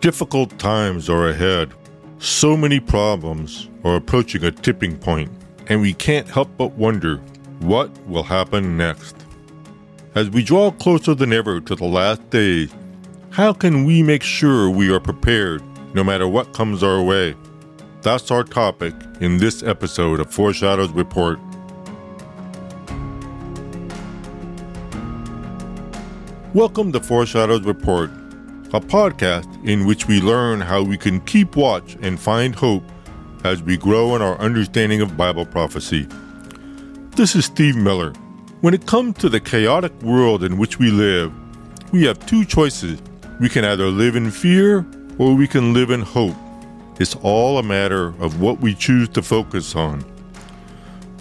Difficult times are ahead. So many problems are approaching a tipping point, and we can't help but wonder what will happen next. As we draw closer than ever to the last days, how can we make sure we are prepared no matter what comes our way? That's our topic in this episode of Foreshadows Report. Welcome to Foreshadows Report, a podcast in which we learn how we can keep watch and find hope as we grow in our understanding of Bible prophecy. This is Steve Miller. When it comes to the chaotic world in which we live, we have two choices. We can either live in fear or we can live in hope. It's all a matter of what we choose to focus on.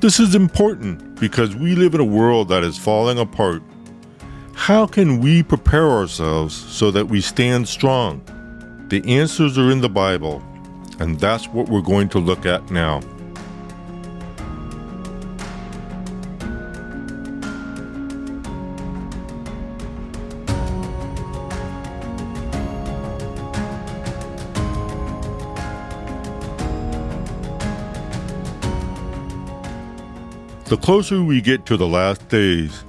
This is important because we live in a world that is falling apart how can we prepare ourselves so that we stand strong? The answers are in the Bible, and that's what we're going to look at now. The closer we get to the last days,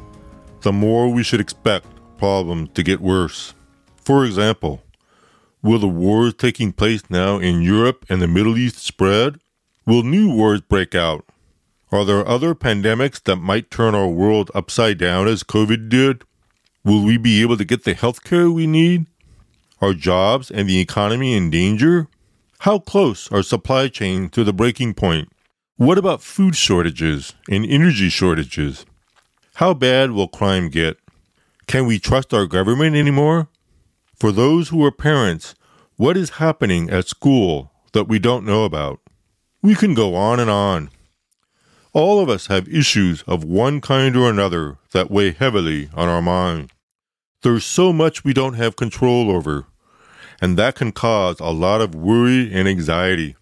the more we should expect problems to get worse. For example, will the wars taking place now in Europe and the Middle East spread? Will new wars break out? Are there other pandemics that might turn our world upside down as COVID did? Will we be able to get the health care we need? Are jobs and the economy in danger? How close are supply chains to the breaking point? What about food shortages and energy shortages? How bad will crime get? Can we trust our government anymore? For those who are parents, what is happening at school that we don't know about? We can go on and on. All of us have issues of one kind or another that weigh heavily on our mind. There's so much we don't have control over, and that can cause a lot of worry and anxiety.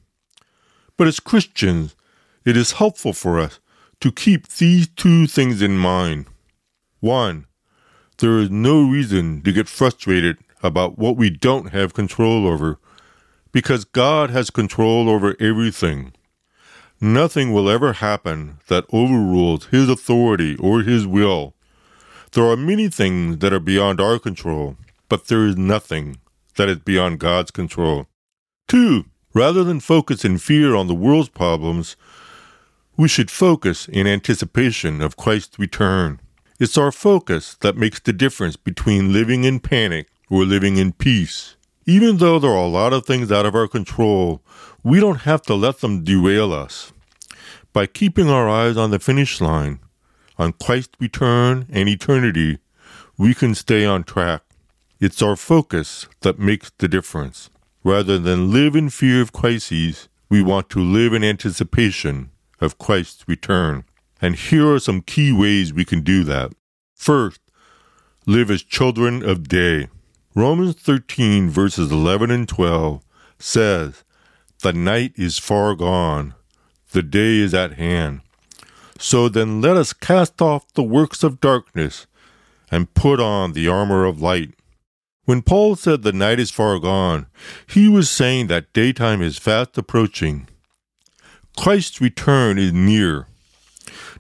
But as Christians, it is helpful for us to keep these two things in mind. One, there is no reason to get frustrated about what we don't have control over, because God has control over everything. Nothing will ever happen that overrules His authority or His will. There are many things that are beyond our control, but there is nothing that is beyond God's control. Two, rather than focus in fear on the world's problems, we should focus in anticipation of Christ's return. It's our focus that makes the difference between living in panic or living in peace. Even though there are a lot of things out of our control, we don't have to let them derail us. By keeping our eyes on the finish line, on Christ's return and eternity, we can stay on track. It's our focus that makes the difference. Rather than live in fear of crises, we want to live in anticipation of Christ's return. And here are some key ways we can do that. First, live as children of day. Romans 13, verses 11 and 12 says, The night is far gone, the day is at hand. So then let us cast off the works of darkness and put on the armor of light. When Paul said the night is far gone, he was saying that daytime is fast approaching Christ's return is near.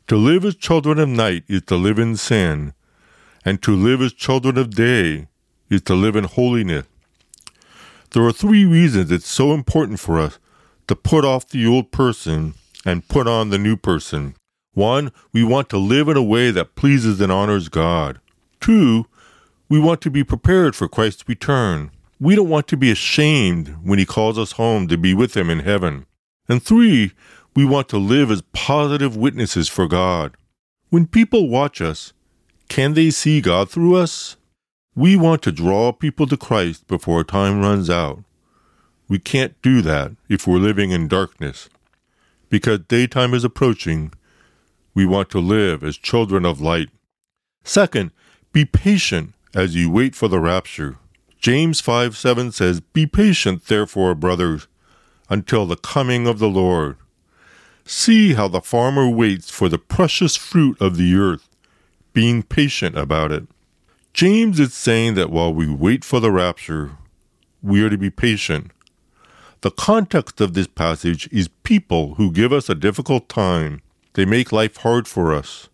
To live as children of night is to live in sin, and to live as children of day is to live in holiness. There are three reasons it's so important for us to put off the old person and put on the new person. One, we want to live in a way that pleases and honors God. Two, we want to be prepared for Christ's return. We don't want to be ashamed when He calls us home to be with Him in heaven. And three, we want to live as positive witnesses for God. When people watch us, can they see God through us? We want to draw people to Christ before time runs out. We can't do that if we're living in darkness. Because daytime is approaching, we want to live as children of light. Second, be patient as you wait for the rapture. James 5 7 says, Be patient, therefore, brothers until the coming of the Lord. See how the farmer waits for the precious fruit of the earth, being patient about it. James is saying that while we wait for the rapture, we are to be patient. The context of this passage is people who give us a difficult time. They make life hard for us.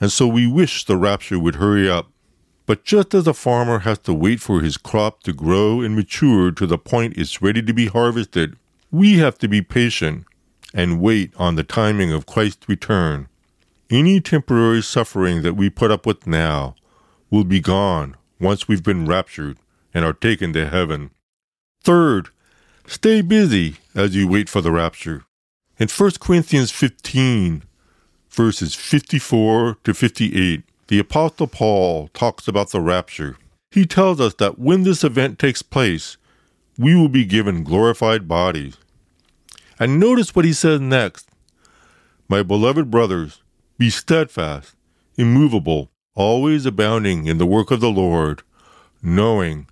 And so we wish the rapture would hurry up. But just as a farmer has to wait for his crop to grow and mature to the point it's ready to be harvested, we have to be patient and wait on the timing of Christ's return. Any temporary suffering that we put up with now will be gone once we've been raptured and are taken to heaven. Third, stay busy as you wait for the rapture. In 1 Corinthians 15, verses 54 to 58, the Apostle Paul talks about the rapture. He tells us that when this event takes place, we will be given glorified bodies. And notice what he says next My beloved brothers, be steadfast, immovable, always abounding in the work of the Lord, knowing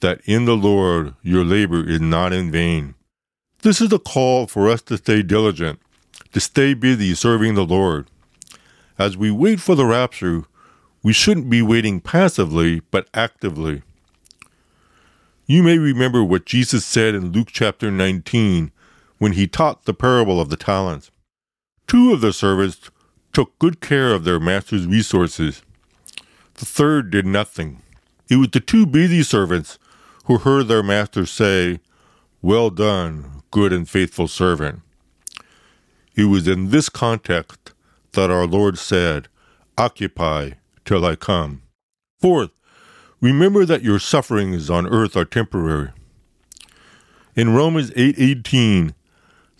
that in the Lord your labor is not in vain. This is a call for us to stay diligent, to stay busy serving the Lord. As we wait for the rapture, we shouldn't be waiting passively, but actively. You may remember what Jesus said in Luke chapter 19 when he taught the parable of the talents. Two of the servants took good care of their master's resources. The third did nothing. It was the two busy servants who heard their master say, Well done, good and faithful servant. It was in this context that our Lord said, Occupy till I come. Fourth, remember that your sufferings on earth are temporary. In Romans 8:18, 8,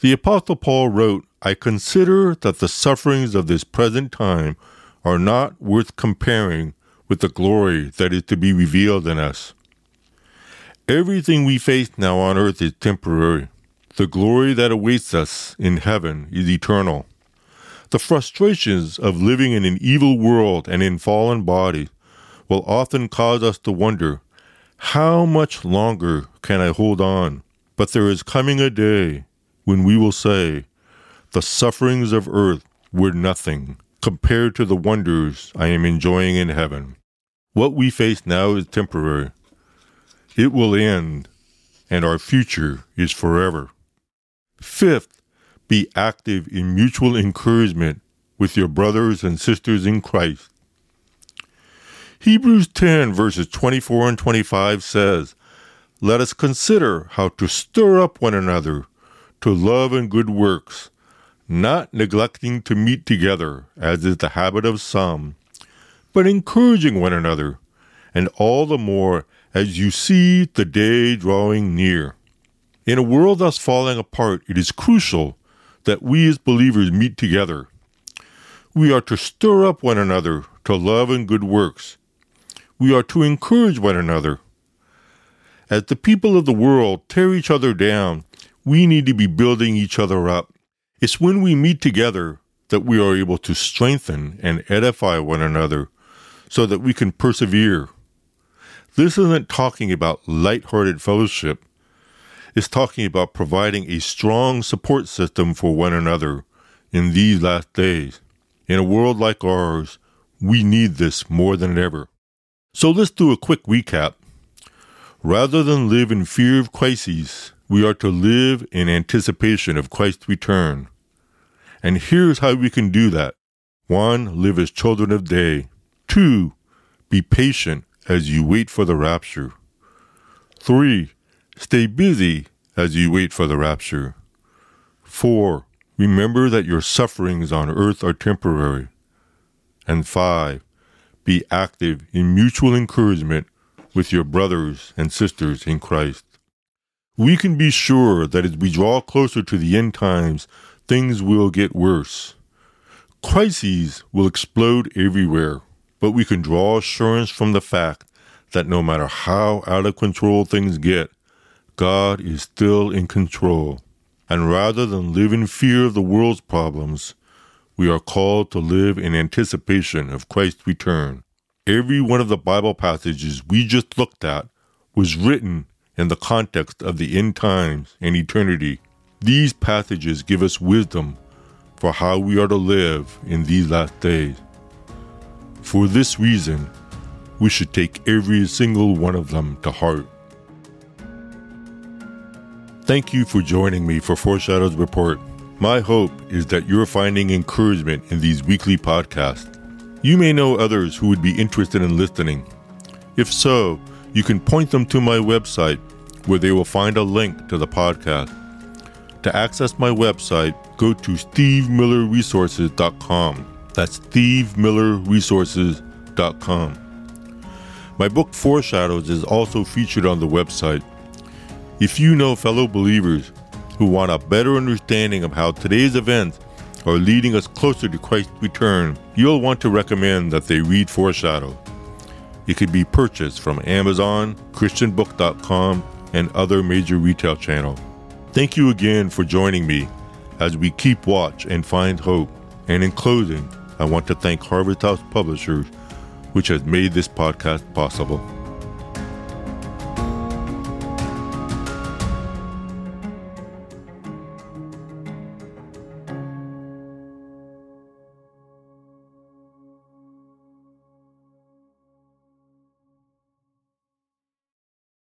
the apostle Paul wrote, I consider that the sufferings of this present time are not worth comparing with the glory that is to be revealed in us. Everything we face now on earth is temporary. The glory that awaits us in heaven is eternal. The frustrations of living in an evil world and in fallen bodies will often cause us to wonder, how much longer can I hold on? But there is coming a day when we will say, The sufferings of earth were nothing compared to the wonders I am enjoying in heaven. What we face now is temporary. It will end, and our future is forever. Fifth, be active in mutual encouragement with your brothers and sisters in Christ. Hebrews 10, verses 24 and 25 says, Let us consider how to stir up one another to love and good works, not neglecting to meet together, as is the habit of some, but encouraging one another, and all the more as you see the day drawing near. In a world thus falling apart, it is crucial that we as believers meet together. We are to stir up one another to love and good works. We are to encourage one another. As the people of the world tear each other down, we need to be building each other up. It's when we meet together that we are able to strengthen and edify one another so that we can persevere. This isn't talking about light-hearted fellowship. It's talking about providing a strong support system for one another in these last days. In a world like ours, we need this more than ever. So let's do a quick recap. Rather than live in fear of crises, we are to live in anticipation of Christ's return. And here's how we can do that. One, live as children of day. Two, be patient as you wait for the rapture. Three, stay busy as you wait for the rapture. Four, remember that your sufferings on earth are temporary. And five, be active in mutual encouragement with your brothers and sisters in Christ. We can be sure that as we draw closer to the end times, things will get worse. Crises will explode everywhere, but we can draw assurance from the fact that no matter how out of control things get, God is still in control. And rather than live in fear of the world's problems, we are called to live in anticipation of Christ's return. Every one of the Bible passages we just looked at was written in the context of the end times and eternity. These passages give us wisdom for how we are to live in these last days. For this reason, we should take every single one of them to heart. Thank you for joining me for Foreshadows Report. My hope is that you're finding encouragement in these weekly podcasts. You may know others who would be interested in listening. If so, you can point them to my website where they will find a link to the podcast. To access my website, go to stevemillerresources.com. That's stevemillerresources.com. My book Foreshadows is also featured on the website. If you know fellow believers who want a better understanding of how today's events are leading us closer to Christ's return, you'll want to recommend that they read Foreshadow. It can be purchased from Amazon, ChristianBook.com, and other major retail channels. Thank you again for joining me as we keep watch and find hope. And in closing, I want to thank Harvest House Publishers, which has made this podcast possible.